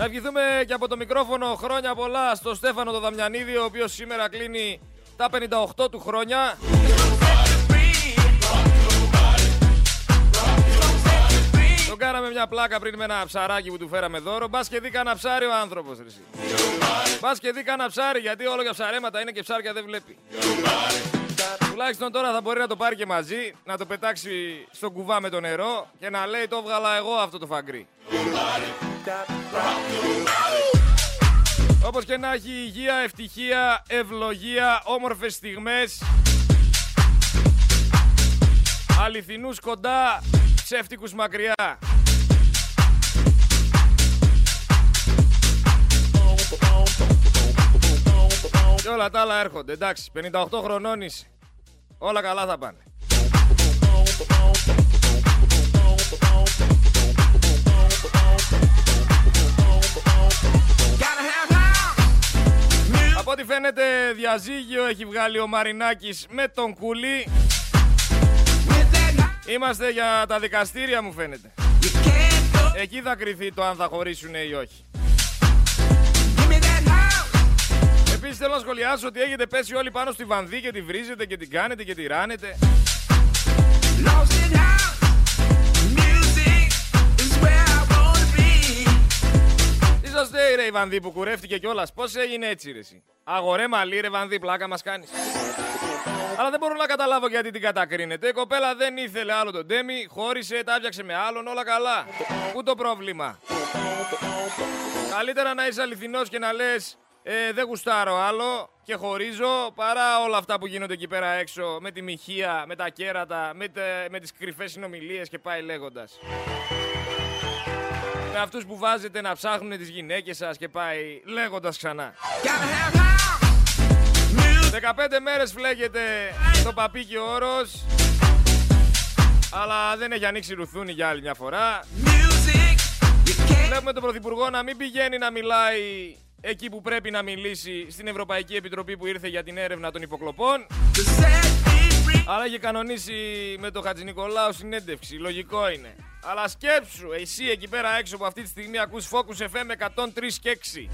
Να ευχηθούμε και από το μικρόφωνο χρόνια πολλά στο Στέφανο το Δαμιανίδη, ο οποίος σήμερα κλείνει τα 58 του χρόνια. Τον κάναμε μια πλάκα πριν με ένα ψαράκι που του φέραμε δώρο. Μπας και δει κανένα ψάρι ο άνθρωπος. Μπας και δει κανένα ψάρι, γιατί όλο για ψαρέματα είναι και ψάρια δεν βλέπει. Τουλάχιστον τώρα θα μπορεί να το πάρει και μαζί, να το πετάξει στο κουβά με το νερό και να λέει το βγάλα εγώ αυτό το φαγκρί. Όπως και να έχει υγεία, ευτυχία, ευλογία, όμορφες στιγμές Αληθινούς κοντά, ψεύτικους μακριά. Και όλα τα άλλα έρχονται, εντάξει, 58 χρονών είσαι. Όλα καλά θα πάνε Από ό,τι φαίνεται διαζύγιο έχει βγάλει ο Μαρινάκης με τον Κούλι. Είμαστε για τα δικαστήρια μου φαίνεται. Εκεί θα κρυθεί το αν θα χωρίσουν ή όχι. Επίσης θέλω να σχολιάσω ότι έχετε πέσει όλοι πάνω στη βανδί και τη βρίζετε και την κάνετε και τη ράνετε. Είσαστε ρε η Βανδί που κουρεύτηκε κιόλας. Πώς έγινε έτσι, ρε. Εσύ; Αγορέ μαλλί, ρε Βανδί, πλάκα μας κάνεις. Αλλά δεν μπορώ να καταλάβω γιατί την κατακρίνετε. Η κοπέλα δεν ήθελε άλλο τον Ντέμι, χώρισε, τα άπιαξε με άλλον, όλα καλά. Πού το πρόβλημα; Καλύτερα να είσαι αληθινός και να λες ε, δεν γουστάρω άλλο και χωρίζω παρά όλα αυτά που γίνονται εκεί πέρα έξω με τη μοιχεία, με τα κέρατα, με, τε, με τις κρυφές συνομιλίες και πάει λέγοντας. Με αυτούς που βάζετε να ψάχνουν τις γυναίκες σας και πάει λέγοντας ξανά. 15 μέρες φλέγεται το παπίκι όρος αλλά δεν έχει ανοίξει ρουθούνη για άλλη μια φορά. Βλέπουμε τον Πρωθυπουργό να μην πηγαίνει να μιλάει εκεί που πρέπει να μιλήσει στην Ευρωπαϊκή Επιτροπή που ήρθε για την έρευνα των υποκλοπών. Αλλά έχει κανονίσει με τον Χατζη Νικολάου συνέντευξη. Λογικό είναι. Αλλά σκέψου, εσύ εκεί πέρα έξω που αυτή τη στιγμή ακούς Focus FM 103 και 6.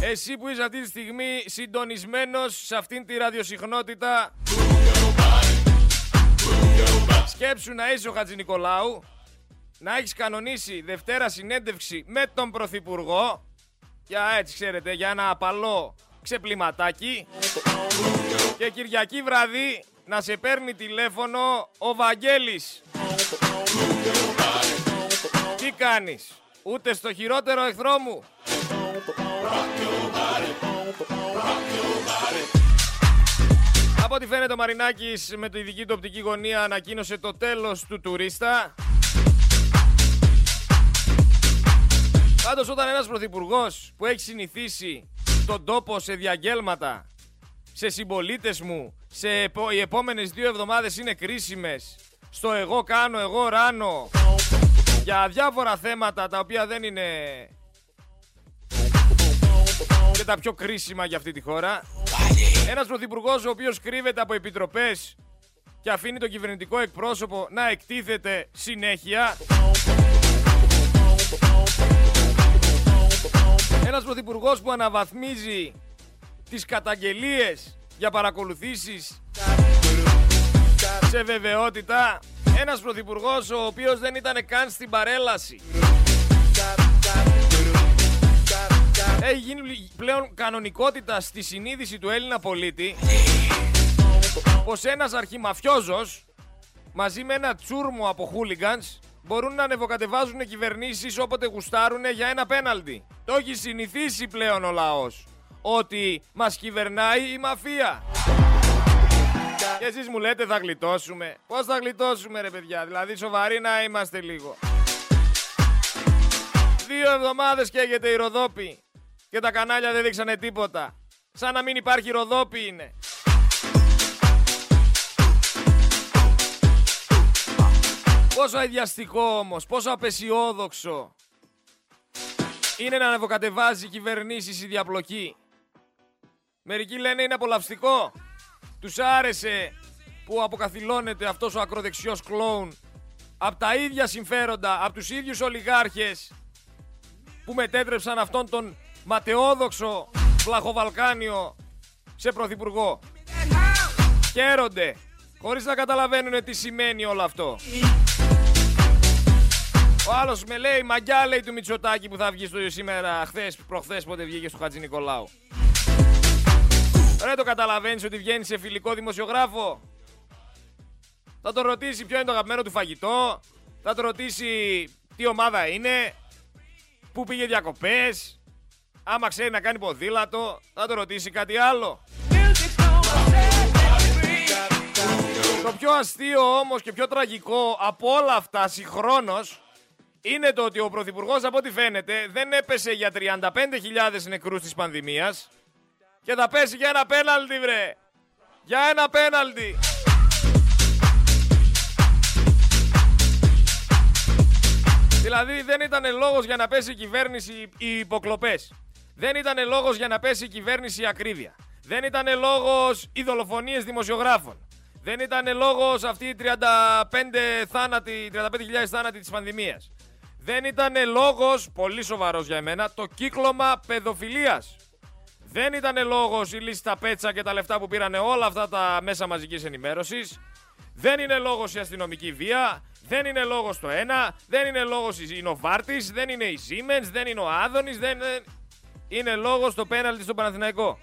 Εσύ που είσαι αυτή τη στιγμή συντονισμένος σε αυτήν τη ραδιοσυχνότητα. Σκέψου να είσαι ο Χατζη Νικολάου, να έχεις κανονίσει Δευτέρα συνέντευξη με τον Πρωθυπουργό για έτσι ξέρετε, για ένα απαλό ξεπληματάκι και Κυριακή βραδύ να σε παίρνει τηλέφωνο ο Βαγγέλης. Τι κάνεις, ούτε στο χειρότερο εχθρό μου; Από ό,τι φαίνεται ο Μαρινάκης με τη δική του οπτική γωνία ανακοίνωσε το τέλος του τουρίστα. Πάντως όταν ένας πρωθυπουργός που έχει συνηθίσει τον τόπο σε διαγγέλματα, σε συμπολίτες μου, σε επο... οι επόμενες δύο εβδομάδες είναι κρίσιμες, στο εγώ κάνω, εγώ ράνω, για διάφορα θέματα τα οποία δεν είναι και τα πιο κρίσιμα για αυτή τη χώρα. Ένας πρωθυπουργός ο οποίος κρύβεται από επιτροπές και αφήνει τον κυβερνητικό εκπρόσωπο να εκτίθεται συνέχεια. Ένας πρωθυπουργός που αναβαθμίζει τις καταγγελίες για παρακολουθήσεις σε βεβαιότητα. Ένας πρωθυπουργός ο οποίος δεν ήταν καν στην παρέλαση. Έχει γίνει πλέον κανονικότητα στη συνείδηση του Έλληνα πολίτη πως ένας αρχιμαφιόζος μαζί με ένα τσούρμο από χούλιγκανς μπορούν να ανεβοκατεβάζουν κυβερνήσεις όποτε γουστάρουν για ένα πέναλτι. Το έχει συνηθίσει πλέον ο λαός. Ότι μας κυβερνάει η μαφία. Και εσείς μου λέτε θα γλιτώσουμε. Πώς θα γλιτώσουμε ρε παιδιά, δηλαδή σοβαροί να είμαστε λίγο. Δύο εβδομάδες καίγεται η Ροδόπη και τα κανάλια δεν δείξανε τίποτα. Σαν να μην υπάρχει Ροδόπη είναι. Πόσο αειδιαστικό όμως, πόσο απεσιόδοξο είναι να ανεβοκατεβάζει κυβερνήσεις η διαπλοκή. Μερικοί λένε είναι απολαυστικό. Τους άρεσε που αποκαθιλώνεται αυτός ο ακροδεξιός κλόουν από τα ίδια συμφέροντα, από τους ίδιους ολιγάρχες που μετέτρεψαν αυτόν τον ματαιόδοξο Βλαχοβαλκάνιο σε πρωθυπουργό. Χαίρονται, χωρίς να καταλαβαίνουν τι σημαίνει όλο αυτό. Ο άλλος με λέει, μαγιά λέει του Μητσοτάκη που θα βγει στο σήμερα, χθες, προχθές, πότε βγήκε στο Χατζη Νικολάου. Ρε το καταλαβαίνεις ότι βγαίνει σε φιλικό δημοσιογράφο; Θα τον ρωτήσει ποιο είναι το αγαπημένο του φαγητό. Θα τον ρωτήσει τι ομάδα είναι. Πού πήγε διακοπές. Άμα ξέρει να κάνει ποδήλατο. Θα τον ρωτήσει κάτι άλλο. Το πιο αστείο όμως και πιο τραγικό από όλα αυτά συγχρόνως είναι το ότι ο Πρωθυπουργός από ό,τι φαίνεται δεν έπεσε για 35.000 νεκρούς της πανδημίας και θα πέσει για ένα πέναλτι βρε. Για ένα πέναλτι. Δηλαδή δεν ήταν λόγος για να πέσει η κυβέρνηση οι υποκλοπές. Δεν ήταν λόγος για να πέσει η κυβέρνηση η ακρίβεια. Δεν ήταν λόγος οι δολοφονίες δημοσιογράφων. Δεν ήταν λόγος αυτοί οι 35 θάνατοι, 35.000 θάνατοι της πανδημίας. Δεν ήταν λόγος, πολύ σοβαρός για εμένα, το κύκλωμα παιδοφιλίας. Δεν ήταν λόγος η λίστα πέτσα και τα λεφτά που πήραν όλα αυτά τα μέσα μαζικής ενημέρωσης. Δεν είναι λόγος η αστυνομική βία. Δεν είναι λόγος το ένα. Δεν είναι λόγος η Νοβάρτης. Δεν είναι η Siemens. Δεν είναι ο Άδωνης. Δεν είναι λόγος το πέναλτι στον Παναθηναϊκό.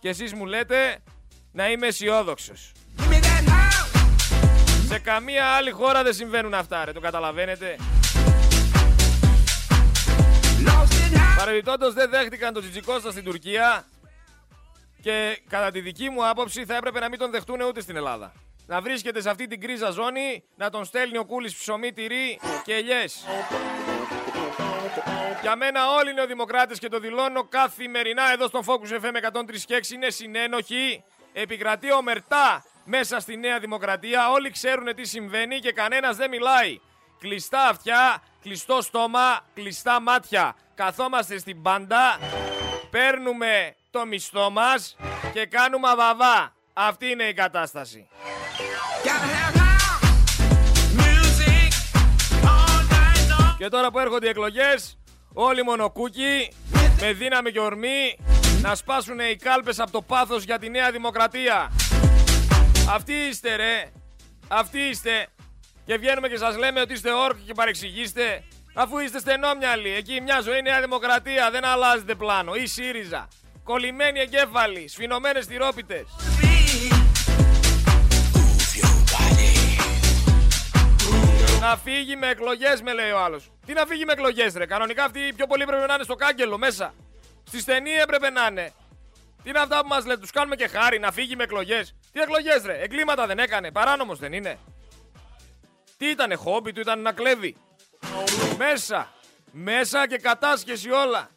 Και εσείς μου λέτε να είμαι αισιόδοξος. Σε καμία άλλη χώρα δεν συμβαίνουν αυτά, ρε. Το καταλαβαίνετε. Παρεμπιπτόντως δεν δέχτηκαν τον Τζιτζικώστα στην Τουρκία και κατά τη δική μου άποψη θα έπρεπε να μην τον δεχτούν ούτε στην Ελλάδα. Να βρίσκεται σε αυτή την κρίζα ζώνη, να τον στέλνει ο Κούλης ψωμί, τυρί και ελιές. Για μένα όλοι οι νεοδημοκράτες και το δηλώνω καθημερινά εδώ στον Focus FM 103 και 6 είναι συνένοχοι. Επικρατεί ομερτά μέσα στη Νέα Δημοκρατία. Όλοι ξέρουν τι συμβαίνει και κανένας δεν μιλάει. Κλειστά αυτιά, κλειστό στόμα, κλειστά μάτια. Καθόμαστε στην πάντα, παίρνουμε το μισθό μας και κάνουμε αβαβά. Αυτή είναι η κατάσταση. Και τώρα που έρχονται οι εκλογές, όλοι μονοκούκοι, με δύναμη και ορμή, να σπάσουν οι κάλπες από το πάθος για τη Νέα Δημοκρατία. Αυτοί είστε ρε, αυτοί είστε. Και βγαίνουμε και σας λέμε ότι είστε όρκοι και παρεξηγήστε. Αφού είστε στενόμυαλοι, εκεί μια ζωή Νέα Δημοκρατία, δεν αλλάζετε πλάνο. Ή ΣΥΡΙΖΑ. Κολλημένοι εγκέφαλοι, σφινωμένες τυρόπιτες. Να φύγει με εκλογές, με λέει ο άλλος. Τι να φύγει με εκλογές, ρε. Κανονικά αυτοί πιο πολύ πρέπει να είναι στο κάγκελο μέσα. Στη στενή έπρεπε να είναι. Τι είναι αυτά που μας λέτε, τους κάνουμε και χάρη να φύγει με εκλογές. Τι εκλογές, ρε. Εγκλήματα δεν έκανε. Παράνομος δεν είναι. Τι ήτανε, χόμπι του ήταν να κλέβει; Μέσα. Μέσα και κατάσχεση όλα.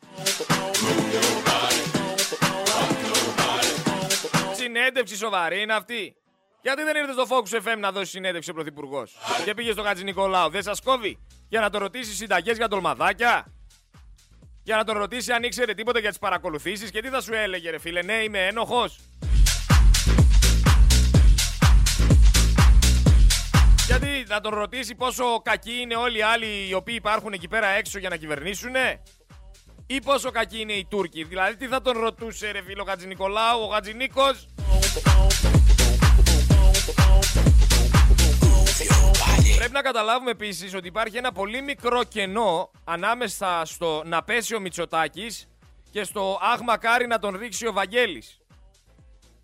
Συνέντευξη σοβαρή είναι αυτή. Γιατί δεν ήρθε στο Focus FM να δώσει συνέντευξη ο Πρωθυπουργός; Και πήγε στο Χατζη Νικολάου. Δεν σας κόβει; Για να το ρωτήσει συνταγές για τολμαδάκια; Για να τον ρωτήσει αν ήξερε τίποτα για τις παρακολουθήσεις; Και τι θα σου έλεγε, ρε φίλε. Ναι, είμαι ένοχος; Γιατί να τον ρωτήσει πόσο κακοί είναι όλοι οι άλλοι οι οποίοι υπάρχουν εκεί πέρα έξω για να κυβερνήσουν, ή πόσο κακοί είναι οι Τούρκοι; Δηλαδή, τι θα τον ρωτούσε, ρε φίλο Χατζη Νικολάου, ο Χατζηνίκος. Πρέπει να καταλάβουμε επίσης ότι υπάρχει ένα πολύ μικρό κενό ανάμεσα στο να πέσει ο Μητσοτάκης και στο αχ μακάρι να τον ρίξει ο Βαγγέλης.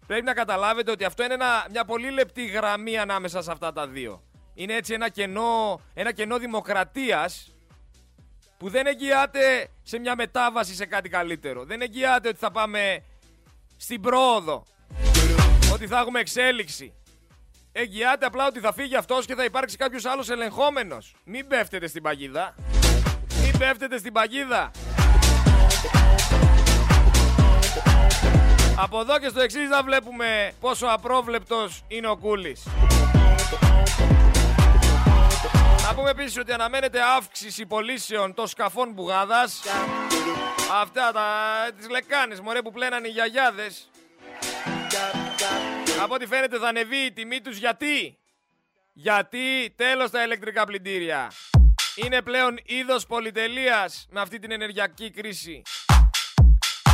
Πρέπει να καταλάβετε ότι αυτό είναι ένα, μια πολύ λεπτή γραμμή ανάμεσα σε αυτά τα δύο. Είναι έτσι ένα κενό, ένα κενό δημοκρατίας που δεν εγγυάται σε μια μετάβαση σε κάτι καλύτερο. Δεν εγγυάται ότι θα πάμε στην πρόοδο. Ότι θα έχουμε εξέλιξη. Εγγυάται απλά ότι θα φύγει αυτός και θα υπάρξει κάποιος άλλος ελεγχόμενος. Μην πέφτετε στην παγίδα. Μην πέφτετε στην παγίδα. Από εδώ και στο εξής θα βλέπουμε πόσο απρόβλεπτος είναι ο Κούλης. Να πούμε επίσης ότι αναμένεται αύξηση πωλήσεων των σκαφών μπουγάδας. Αυτά τα, τις λεκάνες μωρέ που πλέναν οι γιαγιάδες. Από ό,τι φαίνεται θα ανεβεί η τιμή τους γιατί; Γιατί τέλος τα ηλεκτρικά πλυντήρια. είναι πλέον είδος πολυτελείας με αυτή την ενεργειακή κρίση.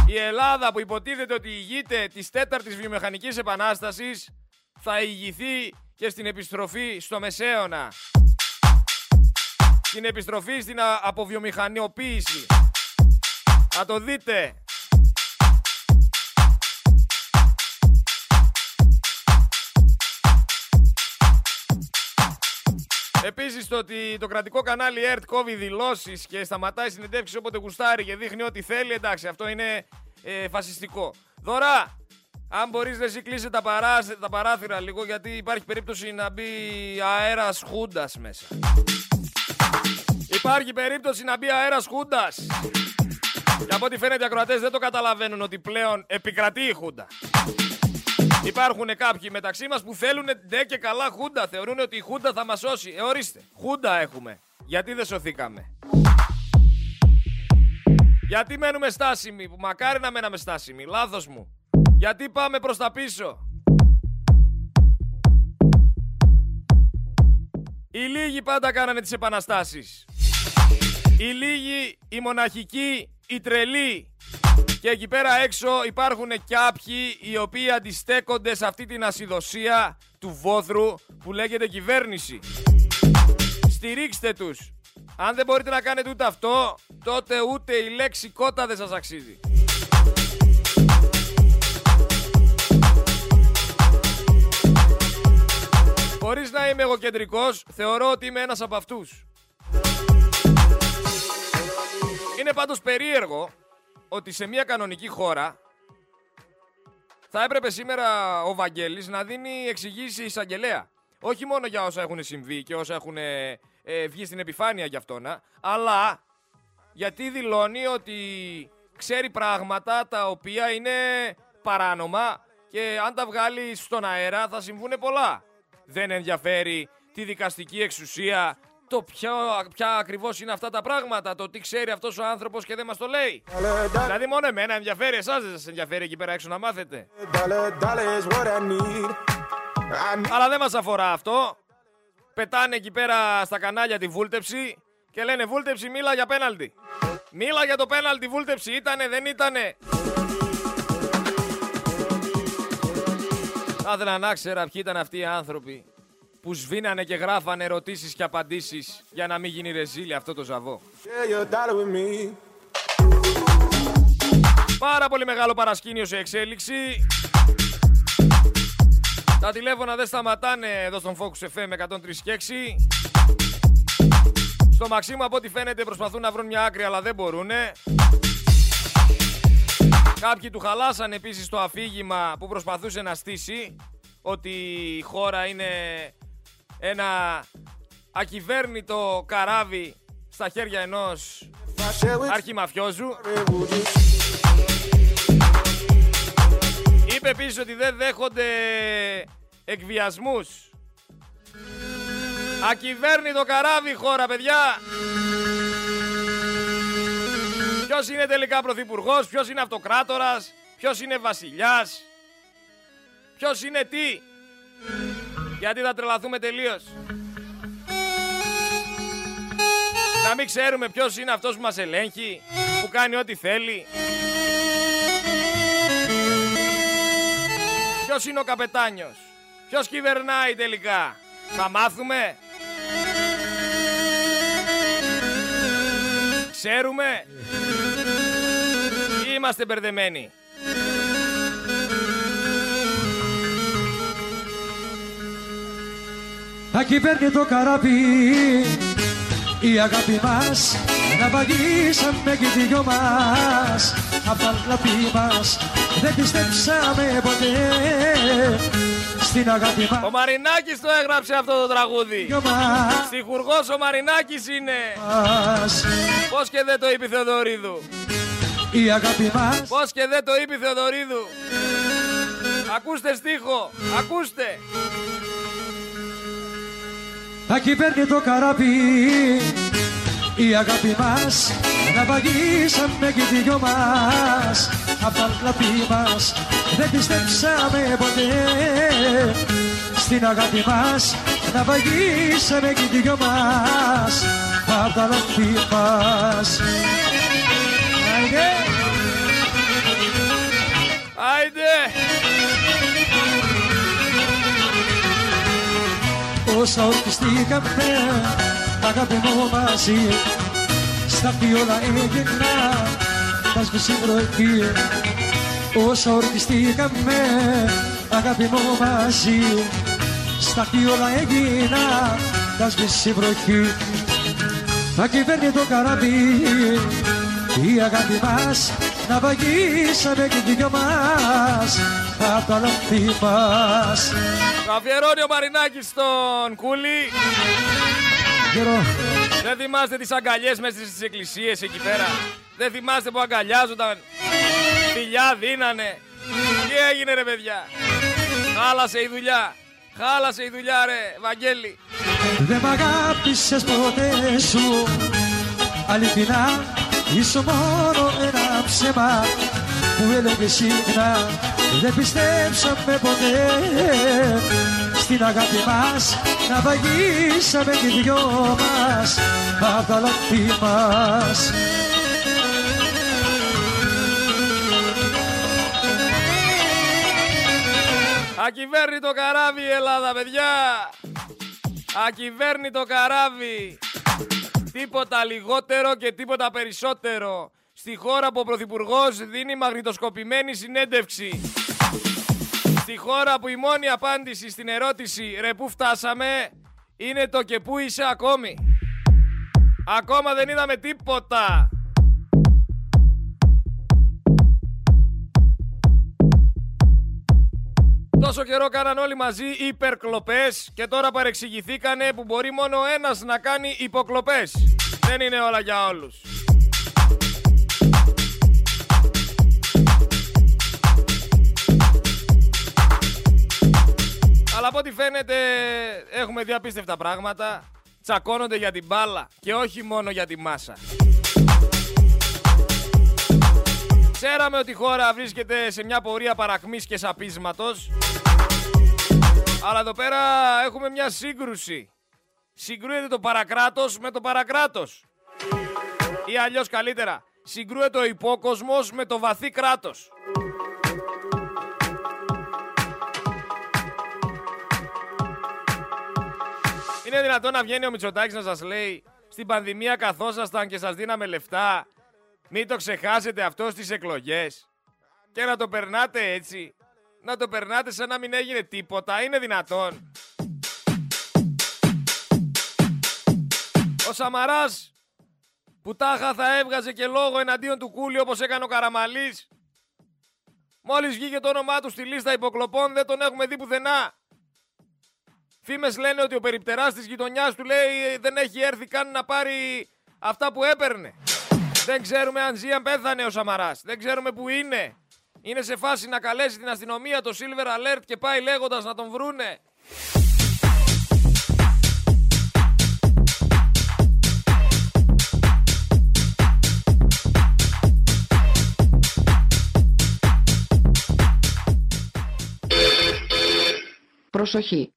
Η Ελλάδα που υποτίθεται ότι ηγείται της τέταρτης βιομηχανικής επανάστασης θα ηγηθεί και στην επιστροφή στο Μεσαίωνα. Την επιστροφή στην αποβιομηχανιοποίηση. Θα το δείτε. Επίσης το ότι το κρατικό κανάλι ΕΡΤ κόβει δηλώσεις και σταματάει συνεντεύξεις όποτε γουστάρει και δείχνει ό,τι θέλει, εντάξει, αυτό είναι ε, φασιστικό. Δωρά, αν μπορείς να εσύ κλείσει τα, τα παράθυρα λίγο, γιατί υπάρχει περίπτωση να μπει αέρας χούντας μέσα. Υπάρχει περίπτωση να μπει αέρας χούντας. Και από ό,τι φαίνεται οι ακροατές δεν το καταλαβαίνουν ότι πλέον επικρατεί η χούντα. Υπάρχουν κάποιοι μεταξύ μας που θέλουν ντε και καλά Χούντα. Θεωρούν ότι η Χούντα θα μας σώσει. Ε, ορίστε. Χούντα έχουμε. Γιατί δεν σωθήκαμε; Γιατί μένουμε στάσιμοι, που μακάρι να μέναμε στάσιμοι. Λάθος μου. Γιατί πάμε προς τα πίσω; Οι λίγοι πάντα κάνανε τις επαναστάσεις. Οι λίγοι, οι μοναχικοί, οι τρελοί, και εκεί πέρα έξω υπάρχουν κάποιοι οι οποίοι αντιστέκονται σε αυτή την ασυδοσία του βόθρου που λέγεται κυβέρνηση. Στηρίξτε τους. Αν δεν μπορείτε να κάνετε ούτε αυτό, τότε ούτε η λέξη κότα δεν σας αξίζει. Χωρίς να είμαι εγωκεντρικός, θεωρώ ότι είμαι ένας από αυτούς. Είναι πάντως περίεργο ότι σε μια κανονική χώρα θα έπρεπε σήμερα ο Βαγγέλης να δίνει εξηγήσεις εισαγγελέα. Όχι μόνο για όσα έχουν συμβεί και όσα έχουν ε, ε, βγει στην επιφάνεια για αυτόνα, αλλά γιατί δηλώνει ότι ξέρει πράγματα τα οποία είναι παράνομα και αν τα βγάλει στον αέρα θα συμβούν πολλά. Δεν ενδιαφέρει τη δικαστική εξουσία το ποιο, ποια ακριβώς είναι αυτά τα πράγματα, το τι ξέρει αυτός ο άνθρωπος και δεν μας το λέει. Δηλαδή, μόνο εμένα ενδιαφέρει, εσάς δεν σας ενδιαφέρει εκεί πέρα έξω να μάθετε. Αλλά δεν μας αφορά αυτό. Πετάνε εκεί πέρα στα κανάλια τη βούλτεψη και λένε βούλτεψη μίλα για πέναλτι. Μίλα για το πέναλτι βούλτεψη, ήτανε, δεν ήτανε. Θα ήθελα να ξέρα ποιοι ήταν αυτοί οι άνθρωποι που σβήνανε και γράφανε ερωτήσεις και απαντήσεις για να μην γίνει ρεζίλι αυτό το ζαβό. Πάρα πολύ μεγάλο παρασκήνιο σε εξέλιξη. Τα τηλέφωνα δεν σταματάνε εδώ στον Focus FM 103 και 6. Στο Μαξίμου από ό,τι φαίνεται προσπαθούν να βρουν μια άκρη αλλά δεν μπορούνε. Κάποιοι του χαλάσαν επίσης το αφήγημα που προσπαθούσε να στήσει ότι η χώρα είναι ένα ακυβέρνητο καράβι στα χέρια ενός αρχιμαφιόζου. Είπε επίσης ότι δεν δέχονται εκβιασμούς. Ακυβέρνητο καράβι χώρα, παιδιά. Ποιος είναι τελικά πρωθυπουργός, ποιος είναι αυτοκράτορας, ποιος είναι βασιλιάς, ποιος είναι τι. Γιατί θα τρελαθούμε τελείως. Να μην ξέρουμε ποιος είναι αυτός που μας ελέγχει, που κάνει ό,τι θέλει. Ποιος είναι ο καπετάνιος, ποιος κυβερνάει τελικά. Θα μάθουμε. Ξέρουμε. Ή είμαστε μπερδεμένοι. Ακυβέρνει το καράβι. Η αγάπη μας να βαγίσαμε και οι δυο μας. Απ' τα λαπή μας δεν πιστέψαμε ποτέ. Στην αγάπη μας Ο Μαρινάκης το έγραψε αυτό το τραγούδι. Στιχουργός ο Μαρινάκης είναι. Μας. Πώς και δεν το είπε η Θεοδωρίδου. Η αγάπη μας. Πώς και δεν το είπε η Θεοδωρίδου. Ακούστε στίχο, ακούστε ακυβέρνει το καράβι η αγάπη μας να βαγίσαμε και οι δυο μας απ' τα κλαπή μας δεν πιστέψαμε ποτέ στην αγάπη μας να βαγίσαμε και οι δυο μας απ' τα λάθη μας. Άιντε! Άιντε! Όσα ορκιστήκαμε αγάπη μου μαζί στα όλα έγινα τα σβήσει βροχή. Όσα ορκιστήκαμε αγάπη μου μαζί στα όλα έγινα τα σβήσει βροχή. Θα κυβέρνει το καράβι η αγάπη μας να βαγίσαμε και οι δυο μας απ' τα λάθη μας Το αφιερώνει ο Μαρινάκης στον Κούλι. Γερό, Δεν θυμάστε τις αγκαλιές μέσα στις εκκλησίες εκεί πέρα. Δεν θυμάστε που αγκαλιάζονταν. Φιλιά δίνανε. Τι έγινε ρε παιδιά; Χάλασε η δουλειά. Χάλασε η δουλειά ρε Βαγγέλη. δεν μ' αγάπησες ποτέ σου Αληθινά ήσου μόνο ένα ψέμα που έλεγε συχνά Δεν πιστέψαμε ποτέ στην αγάπη μας να βαγίσαμε και οι δυο μας απ' τα λάθη μας Ακυβέρνητο καράβι η Ελλάδα παιδιά. Ακυβέρνητο καράβι. Τίποτα λιγότερο και τίποτα περισσότερο. Στη χώρα που ο Πρωθυπουργός δίνει μαγνητοσκοπημένη συνέντευξη. Στη χώρα που η μόνη απάντηση στην ερώτηση «Ρε πού φτάσαμε» είναι το «Και πού είσαι ακόμη». Ακόμα δεν είδαμε τίποτα. Τόσο καιρό κάναν όλοι μαζί υπερκλοπές και τώρα παρεξηγηθήκανε που μπορεί μόνο ένας να κάνει υποκλοπές. Δεν είναι όλα για όλους. Αλλά από ό,τι φαίνεται έχουμε δει απίστευτα πράγματα. Τσακώνονται για την μπάλα και όχι μόνο για τη μάσα. Ξέραμε ότι η χώρα βρίσκεται σε μια πορεία παραχμής και σαπίσματος. Αλλά εδώ πέρα έχουμε μια σύγκρουση. Συγκρούεται το παρακράτος με το παρακράτος. Ή αλλιώς καλύτερα, συγκρούεται ο υπόκοσμος με το βαθύ κράτος. Είναι δυνατόν να βγαίνει ο Μητσοτάκης να σας λέει στην πανδημία καθόσασταν και σας δίναμε λεφτά μην το ξεχάσετε αυτό στις εκλογές. Και να το περνάτε έτσι. Να το περνάτε σαν να μην έγινε τίποτα. Είναι δυνατόν. Ο Σαμαράς που τάχα θα έβγαζε και λόγο εναντίον του Κούλι όπως έκανε ο Καραμαλής. Μόλις βγήκε το όνομά του στη λίστα υποκλοπών δεν τον έχουμε δει πουθενά. Φήμες λένε ότι ο περιπτεράς της γειτονιάς του λέει δεν έχει έρθει καν να πάρει αυτά που έπαιρνε. Δεν ξέρουμε αν ζει, αν πέθανε ο Σαμαράς. Δεν ξέρουμε που είναι. Είναι σε φάση να καλέσει την αστυνομία, το Silver Alert και πάει λέγοντας να τον βρούνε. Προσοχή.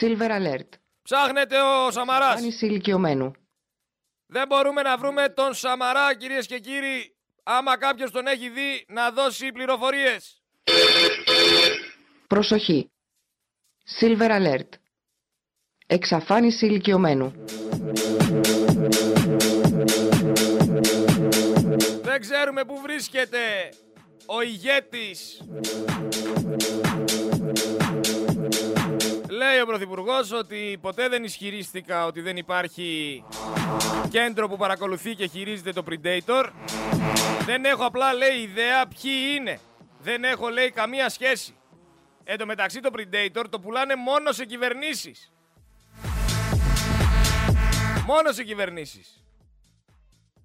Silver Alert. Ψάχνεται ο Σαμαράς. Άνηση ηλικιωμένου. Δεν μπορούμε να βρούμε τον Σαμαρά, κυρίες και κύριοι. Άμα κάποιος τον έχει δει, να δώσει πληροφορίες. Προσοχή. Silver Alert. Εξαφάνιση ηλικιωμένου. Δεν ξέρουμε πού βρίσκεται ο ηγέτης. Λέει ο Πρωθυπουργός ότι ποτέ δεν ισχυρίστηκα ότι δεν υπάρχει κέντρο που παρακολουθεί και χειρίζεται το Predator. Δεν έχω απλά λέει ιδέα ποιοι είναι. Δεν έχω λέει καμία σχέση. Εν τω μεταξύ το Predator το πουλάνε μόνο σε κυβερνήσεις. Μόνο σε κυβερνήσεις.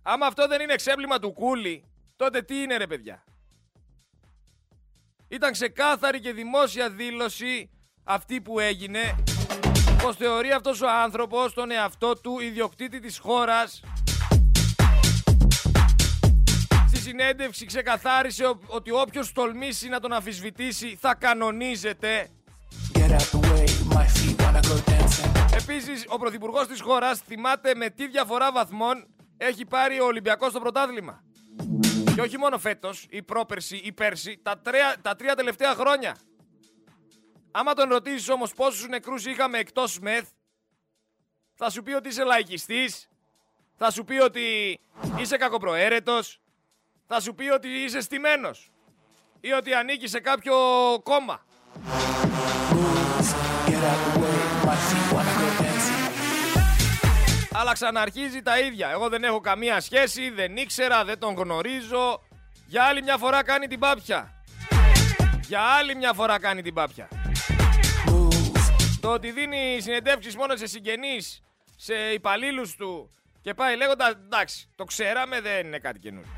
Άμα αυτό δεν είναι εξέπλημα του κούλι, τότε τι είναι ρε παιδιά; Ήταν ξεκάθαρη και δημόσια δήλωση αυτή που έγινε πως θεωρεί αυτός ο άνθρωπος τον εαυτό του ιδιοκτήτη της χώρας Στη συνέντευξη ξεκαθάρισε ο- ότι όποιος τολμήσει να τον αμφισβητήσει θα κανονίζεται Get out the way, my feet wanna go dancing. Επίσης, ο Πρωθυπουργός της χώρας θυμάται με τι διαφορά βαθμών έχει πάρει ο Ολυμπιακός στο πρωτάθλημα. Και όχι μόνο φέτος, ή πρόπερση, ή πέρσι, τα τρία, τα τρία τελευταία χρόνια. Άμα τον ρωτήσεις όμως πόσους νεκρούς είχαμε εκτός ΜΕΘ, θα σου πει ότι είσαι λαϊκιστής, θα σου πει ότι είσαι κακοπροαίρετος, θα σου πει ότι είσαι στημένος ή ότι ανήκει σε κάποιο κόμμα. Αλλά ξαναρχίζει τα ίδια. Εγώ δεν έχω καμία σχέση, δεν ήξερα, δεν τον γνωρίζω. Για άλλη μια φορά κάνει την πάπια. Για άλλη μια φορά κάνει την πάπια. Το ότι δίνει συνεντεύξεις μόνο σε συγγενείς, σε υπαλλήλους του και πάει λέγοντας εντάξει, το ξέραμε, δεν είναι κάτι καινούριο.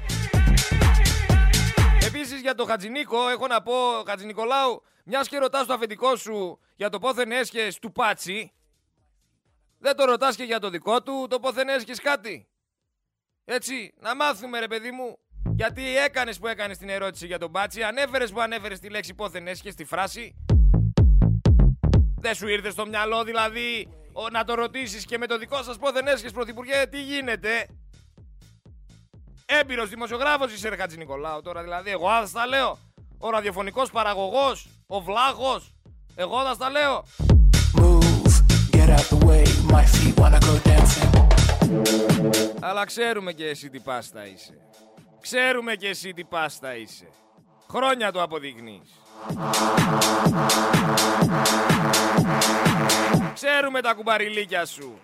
Επίσης για το Χατζηνίκο έχω να πω, Χατζηνικολάου, μιας και ρωτάς το αφεντικό σου για το πόθεν έσχες του Πάτσι, δεν το ρωτάς και για το δικό του, το πόθεν έσχες κάτι. Έτσι, να μάθουμε ρε παιδί μου, γιατί έκανες που έκανες την ερώτηση για τον Πάτσι, ανέφερες που ανέφερες τη λέξη πόθεν έσχες, τη φράση. Δεν σου ήρθε στο μυαλό δηλαδή ο, να το ρωτήσεις και με το δικό σας πόθεν έσχες πρωθυπουργέ τι γίνεται; Έμπειρος δημοσιογράφος είσαι ρε Χατζη Νικολάου τώρα δηλαδή εγώ θα τα λέω. Ο ραδιοφωνικός παραγωγός, ο βλάχος, εγώ θα τα λέω. Αλλά ξέρουμε και εσύ τι πάστα είσαι. Ξέρουμε και εσύ τι πάστα είσαι. Χρόνια το αποδεικνύεις. Ξέρουμε τα κουμπαριλίκια σου.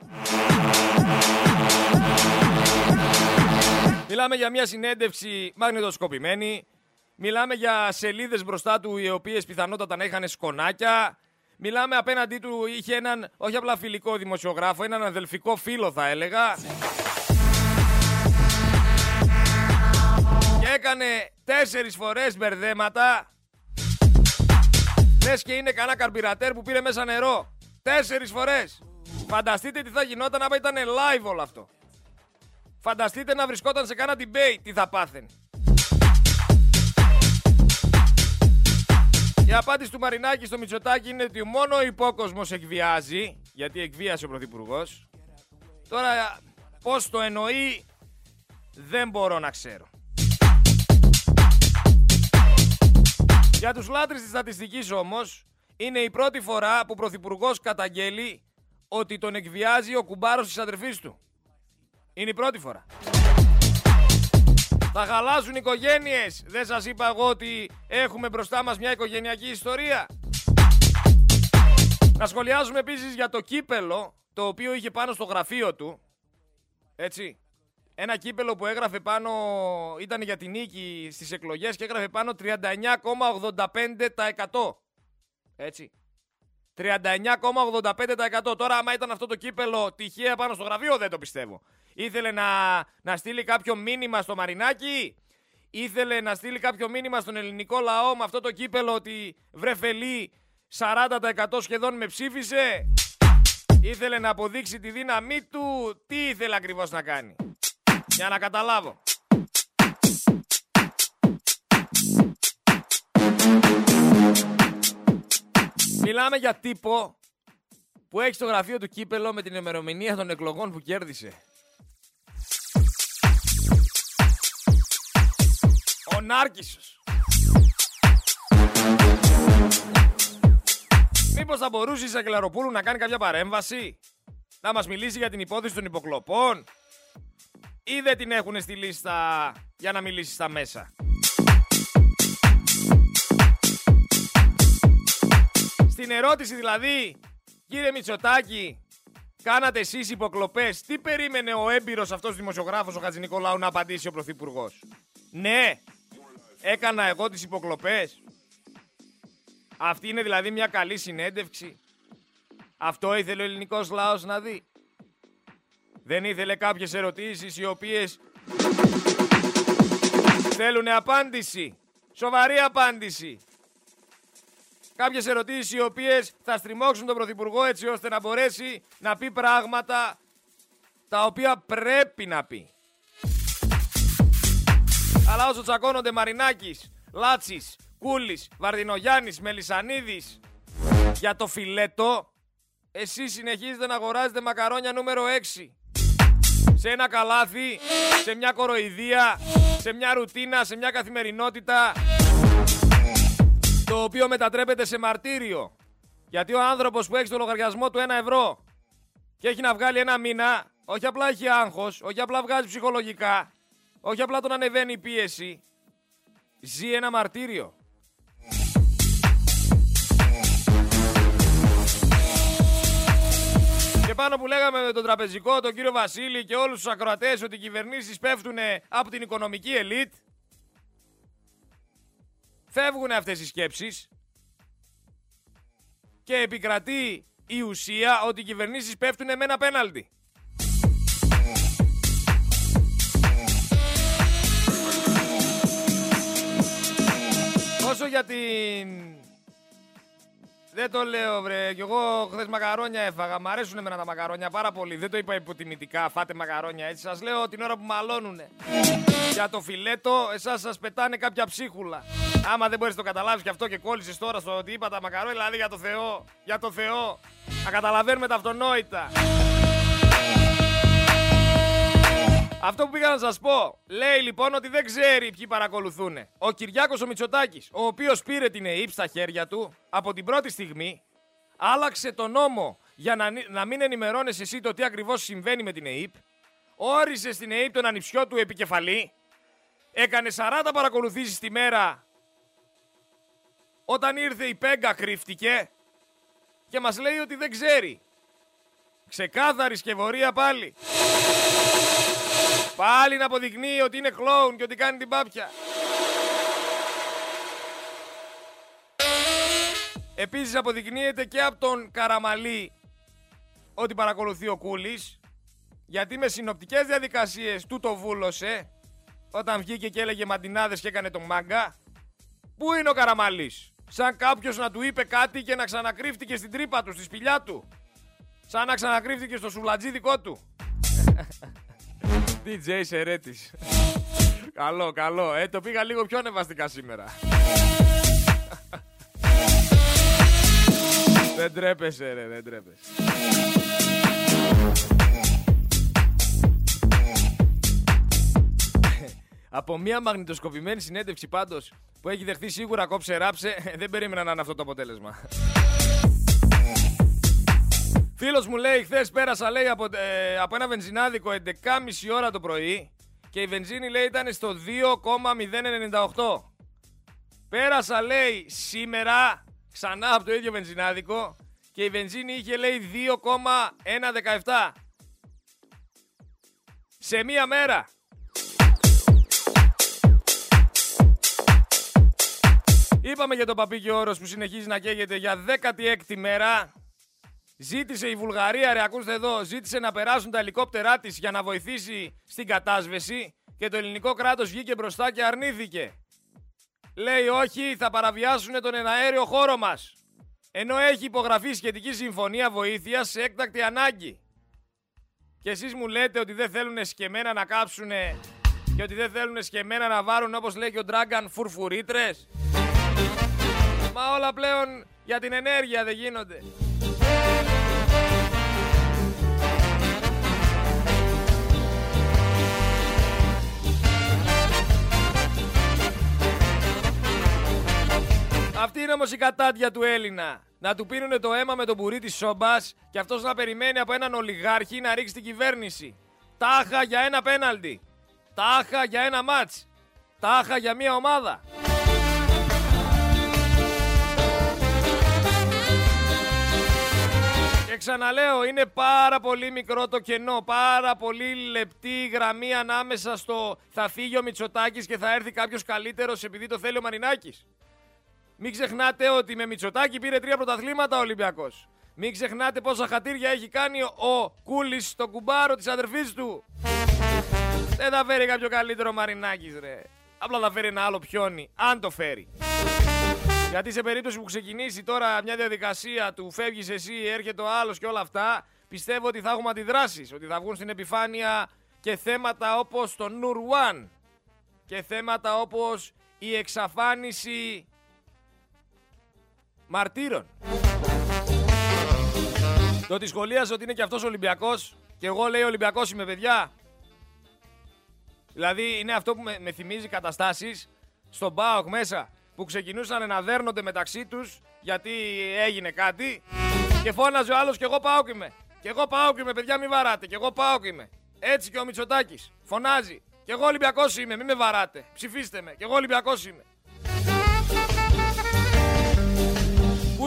Μιλάμε για μια συνέντευξη μαγνητοσκοπημένη. Μιλάμε για σελίδες μπροστά του οι οποίες πιθανότατα να είχαν σκονάκια. Μιλάμε απέναντί του είχε έναν όχι απλά φιλικό δημοσιογράφο, έναν αδελφικό φίλο θα έλεγα. Και έκανε τέσσερις φορές μπερδέματα. Λες και είναι κανένα καρπιρατέρ που πήρε μέσα νερό. Τέσσερις φορές. Φανταστείτε τι θα γινόταν άμα ήταν live όλο αυτό. Φανταστείτε να βρισκόταν σε κάνα debate τι θα πάθαινε. Η απάντηση του Μαρινάκη στο Μητσοτάκι είναι ότι μόνο ο υπόκοσμος εκβιάζει, γιατί εκβίασε ο Πρωθυπουργός. Τώρα πώς το εννοεί δεν μπορώ να ξέρω. Για τους λάτρεις της στατιστικής όμως, είναι η πρώτη φορά που ο Πρωθυπουργός καταγγέλει ότι τον εκβιάζει ο κουμπάρος της αδερφής του. Είναι η πρώτη φορά. Θα χαλάσουν οικογένειες. Δεν σας είπα εγώ ότι έχουμε μπροστά μας μια οικογενειακή ιστορία. Να σχολιάζουμε επίσης για το κύπελο, το οποίο είχε πάνω στο γραφείο του. Έτσι. Ένα κύπελο που έγραφε πάνω, ήταν για την νίκη στις εκλογές και έγραφε πάνω 39,85%. Έτσι. 39,85%. Τώρα άμα ήταν αυτό το κύπελο τυχαία πάνω στο γραφείο δεν το πιστεύω. Ήθελε να, να στείλει κάποιο μήνυμα στο Μαρινάκι. Ήθελε να στείλει κάποιο μήνυμα στον ελληνικό λαό με αυτό το κύπελο ότι βρε φελή 40% σχεδόν με ψήφισε; Ήθελε να αποδείξει τη δύναμή του; Τι ήθελε ακριβώς να κάνει; Για να καταλάβω. Μιλάμε για τύπο που έχει στο γραφείο του κύπελο με την ημερομηνία των εκλογών που κέρδισε. Ο Νάρκισσος. Μήπως θα μπορούσε η Σακελαροπούλου να κάνει κάποια παρέμβαση, να μας μιλήσει για την υπόθεση των υποκλοπών; Ή δεν την έχουν στη λίστα για να μιλήσεις στα μέσα; Στην ερώτηση δηλαδή, κύριε Μητσοτάκη, κάνατε εσείς υποκλοπές, τι περίμενε ο έμπειρος αυτός δημοσιογράφος ο Χατζηνικολάου να απαντήσει ο Πρωθυπουργός; Ναι, έκανα εγώ τις υποκλοπές. Αυτή είναι δηλαδή μια καλή συνέντευξη. Αυτό ήθελε ο ελληνικός λαός να δει. Δεν ήθελε κάποιες ερωτήσεις οι οποίες θέλουν απάντηση. Σοβαρή απάντηση. Κάποιες ερωτήσεις οι οποίες θα στριμώξουν τον Πρωθυπουργό έτσι ώστε να μπορέσει να πει πράγματα τα οποία πρέπει να πει. Αλλά όσο τσακώνονται Μαρινάκης, Λάτσης, Κούλης, Βαρδινογιάννης, Μελισανίδης για το φιλέτο, εσείς συνεχίζετε να αγοράζετε μακαρόνια νούμερο 6. Σε ένα καλάθι, σε μια κοροϊδία, σε μια ρουτίνα, σε μια καθημερινότητα, το οποίο μετατρέπεται σε μαρτύριο. Γιατί ο άνθρωπος που έχει το λογαριασμό του 1 ευρώ και έχει να βγάλει ένα μήνα, όχι απλά έχει άγχος, όχι απλά βγάζει ψυχολογικά, όχι απλά τον ανεβαίνει η πίεση, ζει ένα μαρτύριο. Και πάνω που λέγαμε με τον τραπεζικό, τον κύριο Βασίλη και όλους τους ακροατές ότι οι κυβερνήσεις πέφτουν από την οικονομική ελίτ, φεύγουν αυτές οι σκέψεις και επικρατεί η ουσία ότι οι κυβερνήσεις πέφτουν με ένα πέναλτι. Όσο για την... Δεν το λέω βρε, κι εγώ χθες μακαρόνια έφαγα, μ' αρέσουν εμένα τα μακαρόνια πάρα πολύ, δεν το είπα υποτιμητικά, φάτε μακαρόνια έτσι, σας λέω την ώρα που μαλώνουνε. Για το φιλέτο, εσάς σας πετάνε κάποια ψίχουλα. Άμα δεν μπορείς να το καταλάβεις και αυτό και κόλλησες τώρα στο ότι είπα τα μακαρόνια, δηλαδή για το Θεό, για το Θεό, να καταλαβαίνουμε τα αυτονόητα. Αυτό που πήγα να σας πω, λέει λοιπόν ότι δεν ξέρει ποιοι παρακολουθούν. Ο Κυριάκος ο Μητσοτάκης, ο οποίος πήρε την ΕΕΠ στα χέρια του από την πρώτη στιγμή, άλλαξε τον νόμο για να, να μην ενημερώνεσαι εσύ το τι ακριβώς συμβαίνει με την ΕΕΠ, όρισε στην ΕΕΠ τον ανιψιό του επικεφαλή, έκανε 40 παρακολουθήσεις τη μέρα, όταν ήρθε η Πέγκα κρύφτηκε και μας λέει ότι δεν ξέρει. Ξεκάθαρης σκευωρία πάλι. Πάλι να αποδεικνύει ότι είναι κλόουν και ότι κάνει την πάπια. Επίσης αποδεικνύεται και από τον Καραμαλή ότι παρακολουθεί ο Κούλης γιατί με συνοπτικές διαδικασίες του το βούλωσε όταν βγήκε και έλεγε μαντινάδες και έκανε τον μάγκα. Πού είναι ο Καραμαλής; Σαν κάποιος να του είπε κάτι και να ξανακρύφτηκε στην τρύπα του, στη σπηλιά του. Σαν να ξανακρύφτηκε στο σουλατζί δικό του. DJ Σερέτης. καλό, καλό. Ε, το πήγα λίγο πιο ανεβαστικά σήμερα. δεν τρέπεσαι ρε, δεν τρέπεσαι. Από μια μαγνητοσκοπημένη συνέντευξη πάντως που έχει δεχθεί σίγουρα κόψε ράψε, δεν περίμενα να είναι αυτό το αποτέλεσμα. Φίλος μου λέει, χθες πέρασα λέει από, ε, από ένα βενζινάδικο 11.30 ώρα το πρωί και η βενζίνη λέει ήταν στο 2,098. Πέρασα λέει σήμερα ξανά από το ίδιο βενζινάδικο και η βενζίνη είχε λέει 2,117. Σε μία μέρα. Είπαμε για τον Παπίκη Όρος που συνεχίζει να καίγεται για 16η μέρα. Ζήτησε η Βουλγαρία, ρε ακούστε εδώ, ζήτησε να περάσουν τα ελικόπτερά της για να βοηθήσει στην κατάσβεση και το ελληνικό κράτος βγήκε μπροστά και αρνήθηκε. Λέει όχι, θα παραβιάσουν τον εναέριο χώρο μας. Ενώ έχει υπογραφεί σχετική συμφωνία βοήθειας σε έκτακτη ανάγκη. Και εσείς μου λέτε ότι δεν θέλουν σκεμμένα να κάψουνε και ότι δεν θέλουν σκεμμένα να βάρουν όπως λέει και ο Ντράγκαν φουρφουρίτρες. Μα όλα πλέον για την ενέργεια δεν γίνονται. Αυτή είναι όμως η κατάντια του Έλληνα. Να του πίνουνε το αίμα με τον μπουρί της σόμπας και αυτός να περιμένει από έναν ολιγάρχη να ρίξει την κυβέρνηση. Τάχα για ένα πέναλτι. Τάχα για ένα μάτς. Τάχα για μια ομάδα. Και ξαναλέω, είναι πάρα πολύ μικρό το κενό, πάρα πολύ λεπτή γραμμή ανάμεσα στο θα φύγει ο Μητσοτάκης και θα έρθει κάποιος καλύτερος επειδή το θέλει ο Μαρινάκης. Μην ξεχνάτε ότι με Μητσοτάκη πήρε τρία πρωταθλήματα ο Ολυμπιακός. Μην ξεχνάτε πόσα χατήρια έχει κάνει ο Κούλης στο κουμπάρο της αδερφής του. Δεν θα φέρει κάποιο καλύτερο Μαρινάκης ρε. Απλά θα φέρει ένα άλλο πιόνι, αν το φέρει. Γιατί σε περίπτωση που ξεκινήσει τώρα μια διαδικασία του φεύγεις εσύ, έρχεται ο άλλος και όλα αυτά, πιστεύω ότι θα έχουμε αντιδράσεις, ότι θα βγουν στην επιφάνεια και θέματα όπως το Νουρ One και θέματα όπως η εξαφάνιση μαρτύρων. Το ότι σχολίασε ότι είναι και αυτός Ολυμπιακός και εγώ λέει Ολυμπιακός είμαι παιδιά. Δηλαδή είναι αυτό που με, με θυμίζει καταστάσεις στον ΠΑΟΚ μέσα που ξεκινούσαν να δέρνονται μεταξύ τους γιατί έγινε κάτι και φώναζε ο άλλος και εγώ ΠΑΟΚ είμαι. Και εγώ ΠΑΟΚ είμαι παιδιά μη βαράτε και εγώ ΠΑΟΚ είμαι. Έτσι και ο Μητσοτάκης φωνάζει και εγώ Ολυμπιακός είμαι μη με βαράτε ψηφίστε με και εγώ Ολυμπιακός είμαι.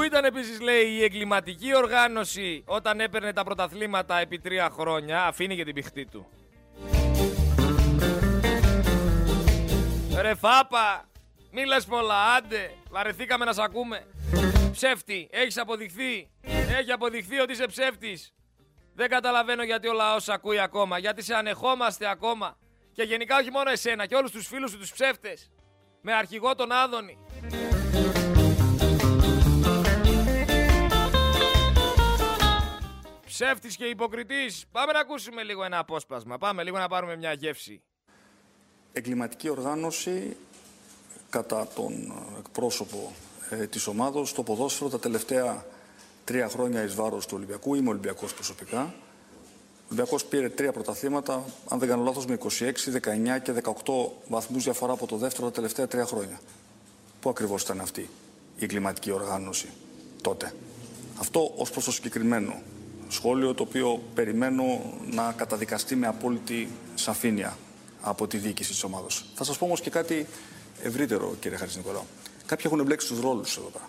Ήταν επίσης λέει η εγκληματική οργάνωση όταν έπαιρνε τα πρωταθλήματα επί τρία χρόνια αφήνει και την πηχτή του. Ρε Φάπα, μη λες πολλά, άντε, βαρεθήκαμε να σ' ακούμε. Ψεύτη, έχεις αποδειχθεί, έχει αποδειχθεί ότι είσαι ψεύτης. Δεν καταλαβαίνω γιατί ο λαός ακούει ακόμα, γιατί σε ανεχόμαστε ακόμα. Και γενικά όχι μόνο εσένα και όλους τους φίλους σου τους ψεύτες. Με αρχηγό τον Άδωνη. Ψεύτης και υποκριτής. Πάμε να ακούσουμε λίγο ένα απόσπασμα. Πάμε λίγο να πάρουμε μια γεύση. εγκληματική οργάνωση κατά τον εκπρόσωπο ε, της ομάδος στο ποδόσφαιρο τα τελευταία τρία χρόνια εις βάρος του Ολυμπιακού. Είμαι Ολυμπιακός προσωπικά. Ο Ολυμπιακός πήρε τρία πρωταθλήματα, αν δεν κάνω λάθος, με 26, 19 και 18 βαθμούς διαφορά από το δεύτερο τα τελευταία τρία χρόνια. Πού ακριβώς ήταν αυτή η εγκληματική οργάνωση τότε; Αυτό ως προς το συγκεκριμένο σχόλιο το οποίο περιμένω να καταδικαστεί με απόλυτη σαφήνεια από τη διοίκηση της ομάδας. Θα σας πω όμως και κάτι ευρύτερο, κύριε Χαρίς Νικολάου. Κάποιοι έχουν εμπλέξει τους ρόλους εδώ πέρα.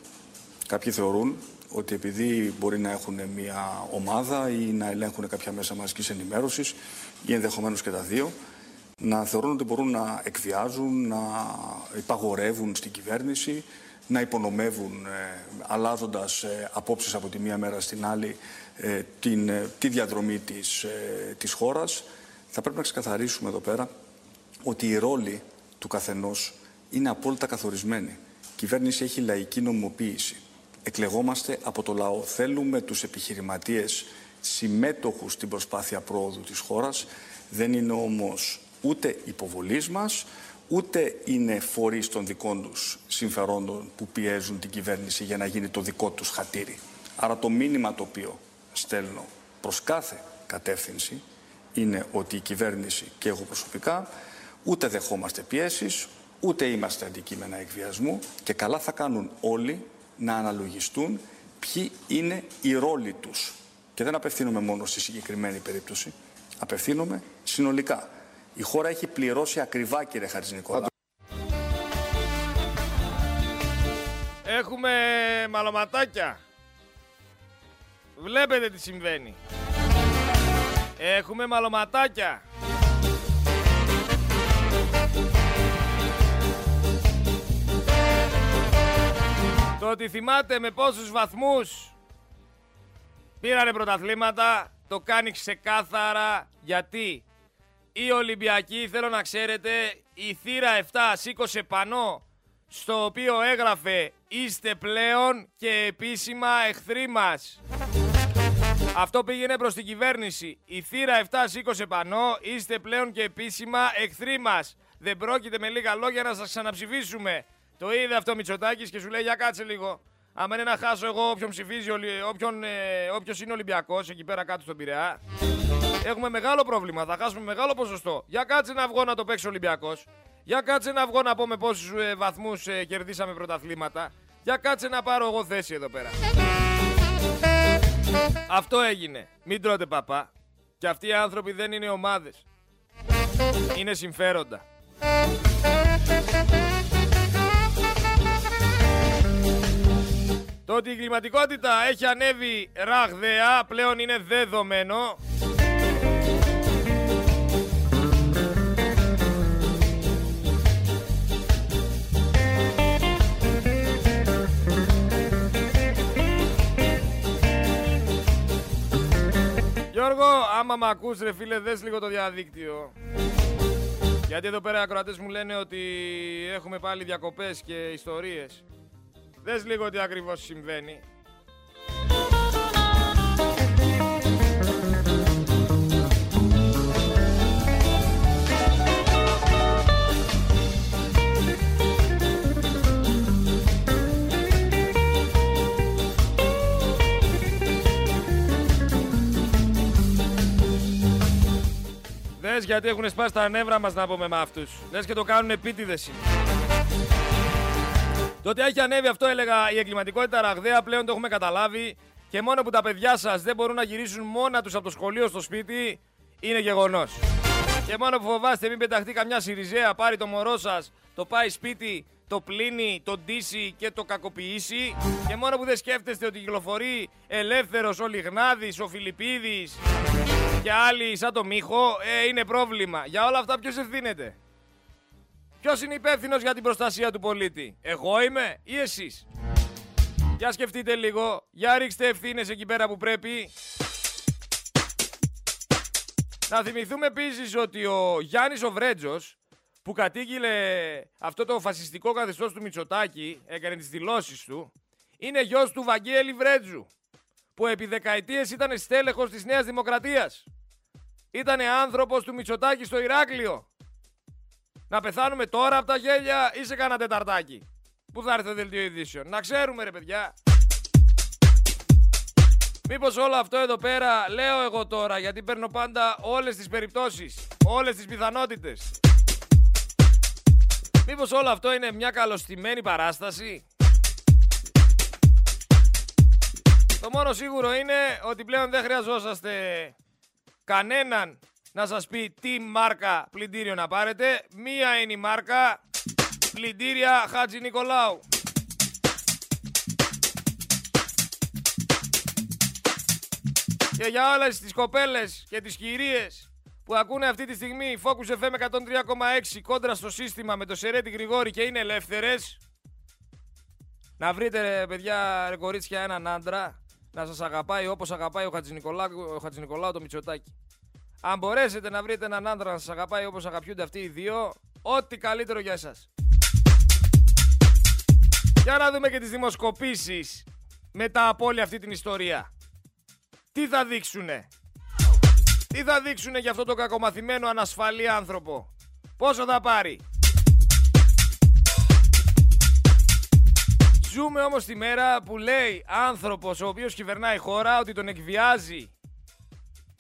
Κάποιοι θεωρούν ότι επειδή μπορεί να έχουν μια ομάδα ή να ελέγχουν κάποια μέσα μαζικής ενημέρωσης ή ενδεχομένως και τα δύο, να θεωρούν ότι μπορούν να εκβιάζουν, να υπαγορεύουν στην κυβέρνηση, να υπονομεύουν ε, αλλάζοντας ε, απόψεις από τη μία μέρα στην άλλη ε, την, ε, τη διαδρομή της, ε, της χώρας. Θα πρέπει να ξεκαθαρίσουμε εδώ πέρα ότι η ρόλη του καθενός είναι απόλυτα καθορισμένη. Η κυβέρνηση έχει λαϊκή νομιμοποίηση. Εκλεγόμαστε από το λαό. Θέλουμε τους επιχειρηματίες συμμέτοχους στην προσπάθεια πρόοδου της χώρας. Δεν είναι όμως ούτε υποβολής μας, ούτε είναι φορείς των δικών τους συμφερόντων που πιέζουν την κυβέρνηση για να γίνει το δικό τους χατήρι. Άρα το μήνυμα το οποίο στέλνω προς κάθε κατεύθυνση είναι ότι η κυβέρνηση και εγώ προσωπικά ούτε δεχόμαστε πιέσεις, ούτε είμαστε αντικείμενα εκβιασμού και καλά θα κάνουν όλοι να αναλογιστούν ποιοι είναι οι ρόλοι τους. Και δεν απευθύνομαι μόνο στη συγκεκριμένη περίπτωση, απευθύνομαι συνολικά. Η χώρα έχει πληρώσει ακριβά, κύριε Χατζηνικόλα. Έχουμε μαλωματάκια. Βλέπετε τι συμβαίνει. Έχουμε μαλωματάκια. Το ότι θυμάται με πόσους βαθμούς πήρανε πρωταθλήματα το κάνει ξεκάθαρα γιατί οι Ολυμπιακοί θέλω να ξέρετε η θύρα 7 σήκωσε πανό στο οποίο έγραφε «Είστε πλέον και επίσημα εχθροί μας». Αυτό πήγαινε προς την κυβέρνηση. Η θύρα 7 σήκωσε πανό «Είστε πλέον και επίσημα εχθροί μας». Δεν πρόκειται με λίγα λόγια να σας ξαναψηφίσουμε. Το είδε αυτό Μητσοτάκης και σου λέει για κάτσε λίγο. Άμα είναι να χάσω εγώ όποιον ψηφίζει, όποιον, ε, όποιος είναι Ολυμπιακός εκεί πέρα κάτω στον Πειραιά. Έχουμε μεγάλο πρόβλημα, θα χάσουμε μεγάλο ποσοστό. Για κάτσε να βγω να το παίξει Ολυμπιακός. Για κάτσε να βγω να πω με πόσους ε, βαθμούς ε, κερδίσαμε πρωταθλήματα. Για κάτσε να πάρω εγώ θέση εδώ πέρα. Αυτό έγινε. Μην τρώτε παπά. Και αυτοί οι άνθρωποι δεν είναι ομάδες. Είναι συμφέροντα. Το ότι η κλιματικότητα έχει ανέβει ραγδαία πλέον είναι δεδομένο. Γιώργο, άμα μ' ακούς ρε φίλε, δες λίγο το διαδίκτυο. Γιατί εδώ πέρα οι ακροατές μου λένε ότι έχουμε πάλι διακοπές και ιστορίες. Δες λίγο τι ακριβώς συμβαίνει. Λε γιατί έχουν σπάσει τα νεύρα μας να πούμε με αυτούς. Λε και το κάνουν επίτηδες. Το ότι έχει ανέβει αυτό, έλεγα, η εγκληματικότητα ραγδαία πλέον το έχουμε καταλάβει και μόνο που τα παιδιά σας δεν μπορούν να γυρίσουν μόνα τους από το σχολείο στο σπίτι είναι γεγονός. Και μόνο που φοβάστε μην πεταχτεί καμιά Σιριζέα, πάρει το μωρό σας, το πάει σπίτι, το πλύνει, το ντύσει και το κακοποιήσει. Και μόνο που δεν σκέφτεστε ότι κυκλοφορεί ελεύθερος ο Λιγνάδης, ο Φιλιππίδης και άλλοι σαν το Μίχο, ε, είναι πρόβλημα. Για όλα αυτά ποιος ευθύνεται; Ποιος είναι υπεύθυνος για την προστασία του πολίτη, Εγώ είμαι ή εσείς; Για σκεφτείτε λίγο, για ρίξτε ευθύνες εκεί πέρα που πρέπει. Να θυμηθούμε επίση ότι ο Γιάννης ο Βρέτζος, που κατήγγειλε αυτό το φασιστικό καθεστώς του Μητσοτάκη, έκανε τις δηλώσεις του, είναι γιος του Βαγγέλη Βρέτζου, που επί δεκαετίες ήταν στέλεχος της Νέας Δημοκρατίας. Ήτανε άνθρωπος του Μητσοτάκη στο Ηράκλειο. Να πεθάνουμε τώρα από τα γέλια ή σε κάνα τεταρτάκι. Πού θα έρθει το δελτίο ειδήσεων. Να ξέρουμε ρε παιδιά. Μήπως όλο αυτό εδώ πέρα λέω εγώ τώρα γιατί παίρνω πάντα όλες τις περιπτώσεις, όλες τις πιθανότητες. Μήπως όλο αυτό είναι μια καλωστημένη παράσταση; Το μόνο σίγουρο είναι ότι πλέον δεν χρειαζόσαστε κανέναν να σας πει τι μάρκα πλυντήριο να πάρετε. Μία είναι η μάρκα πλυντήρια Χάτζη Νικολάου. Και για όλες τις κοπέλες και τις κυρίες που ακούνε αυτή τη στιγμή Focus FM 103,6 κόντρα στο σύστημα με το Σερέτη Γρηγόρη και είναι ελεύθερες να βρείτε ρε παιδιά ρε κορίτσια έναν άντρα να σας αγαπάει όπως αγαπάει ο Χατζηνικολάου, ο Χατζηνικολάου το Μητσοτάκι. Αν μπορέσετε να βρείτε έναν άντρα να σας αγαπάει όπως αγαπιούνται αυτοί οι δύο, ό,τι καλύτερο για εσάς. Για να δούμε και τις δημοσκοπήσεις μετά από όλη αυτή την ιστορία. Τι θα δείξουνε; Τι θα δείξουνε για αυτό το κακομαθημένο ανασφαλή άνθρωπο; Πόσο θα πάρει; Ζούμε όμως τη μέρα που λέει άνθρωπος ο οποίος κυβερνάει χώρα ότι τον εκβιάζει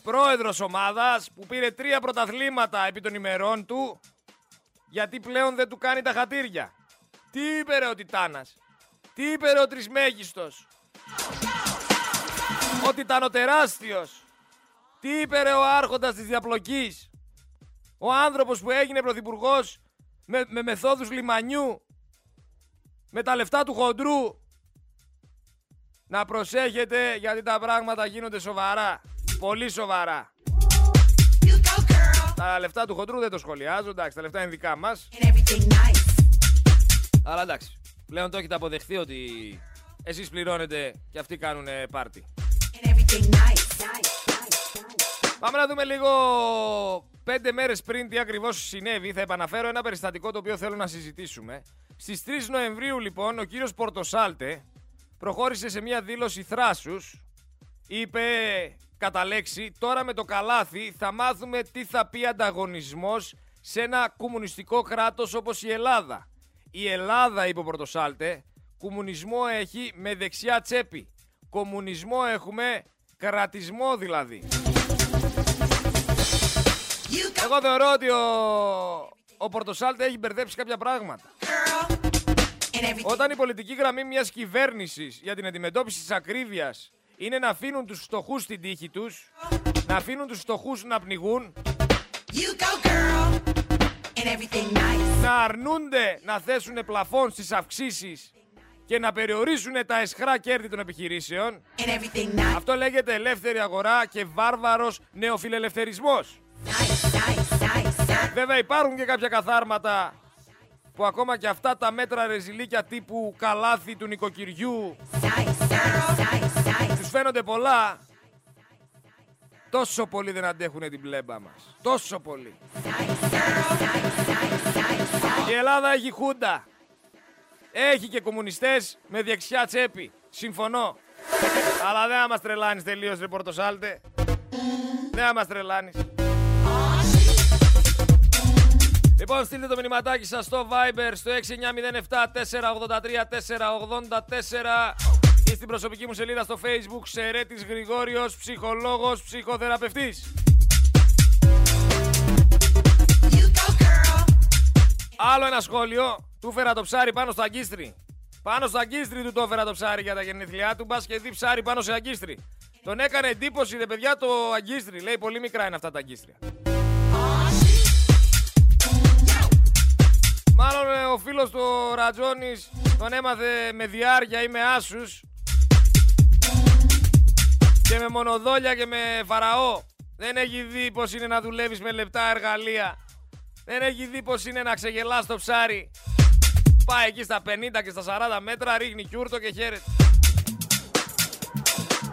πρόεδρος ομάδας που πήρε τρία πρωταθλήματα επί των ημερών του γιατί πλέον δεν του κάνει τα χατήρια. Τι είπε ρε ο Τιτάνας; Τι είπε ρε ο Τρισμέγιστος; Ο Τιτανοτεράστιος; Τι είπε ρε ο άρχοντας της διαπλοκής; Ο άνθρωπος που έγινε πρωθυπουργός με, με μεθόδους λιμανιού; Με τα λεφτά του χοντρού. Να προσέχετε γιατί τα πράγματα γίνονται σοβαρά. Πολύ σοβαρά. Τα λεφτά του χοντρού δεν το σχολιάζω, εντάξει, τα λεφτά είναι δικά μας. Αλλά εντάξει, πλέον το έχετε αποδεχθεί ότι εσείς πληρώνετε και αυτοί κάνουν πάρτι. Πάμε να δούμε λίγο πέντε μέρες πριν τι ακριβώς συνέβη. Θα επαναφέρω ένα περιστατικό το οποίο θέλω να συζητήσουμε. Στις 3 Νοεμβρίου λοιπόν ο κύριος Πορτοσάλτε προχώρησε σε μια δήλωση θράσους. Είπε κατά λέξη, τώρα με το καλάθι θα μάθουμε τι θα πει ανταγωνισμός σε ένα κομμουνιστικό κράτος όπως η Ελλάδα. Η Ελλάδα, είπε ο Πορτοσάλτε, κομμουνισμό έχει με δεξιά τσέπη. Κομμουνισμό έχουμε, κρατισμό δηλαδή. Εγώ θεωρώ ότι ο, ο Πορτοσάλτε έχει μπερδέψει κάποια πράγματα. Όταν η πολιτική γραμμή μιας κυβέρνησης για την αντιμετώπιση της ακρίβειας είναι να αφήνουν τους φτωχούς στην τύχη τους, να αφήνουν τους φτωχούς να πνιγούν, να αρνούνται να θέσουν πλαφόν στις αυξήσεις και να περιορίσουν τα εσχρά κέρδη των επιχειρήσεων. Αυτό λέγεται ελεύθερη αγορά και βάρβαρος νεοφιλελευθερισμός. Βέβαια υπάρχουν και κάποια καθάρματα που ακόμα και αυτά τα μέτρα ρεζιλίκια τύπου καλάθι του νοικοκυριού τους φαίνονται πολλά. Τόσο πολύ δεν αντέχουν την πλέμπα μας. Τόσο πολύ η Ελλάδα έχει χούντα. Έχει και κομμουνιστές με δεξιά τσέπη. Συμφωνώ. Αλλά δεν θα μας τρελάνεις τελείως ρε Πορτοσάλτε δεν θα μας τρελάνεις Λοιπόν, στείλτε το μηνυματάκι σας στο Viber στο 6907-483-484 ή στην προσωπική μου σελίδα στο Facebook Σερέτης Γρηγόριος, ψυχολόγος, ψυχοθεραπευτής. Άλλο ένα σχόλιο. Του φέρα το ψάρι πάνω στο αγκίστρι. Πάνω στο αγκίστρι του το έφερα το ψάρι για τα γεννήθλιά του. Μπας και δει ψάρι πάνω σε αγκίστρι. Τον έκανε εντύπωση, ρε παιδιά, το αγκίστρι. Λέει πολύ μικρά είναι αυτά τα αγκίστρια. Μάλλον ε, ο φίλος του Ρατζόνης τον έμαθε με διάρκεια ή με άσους και με μονοδόλια και με φαραώ. Δεν έχει δει πως είναι να δουλεύεις με λεπτά εργαλεία. Δεν έχει δει πως είναι να ξεγελάς το ψάρι. Πάει εκεί στα 50 και στα 40 μέτρα, ρίχνει κιούρτο και χαίρεται.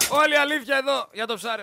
Όλη αλήθεια εδώ για το ψάρι.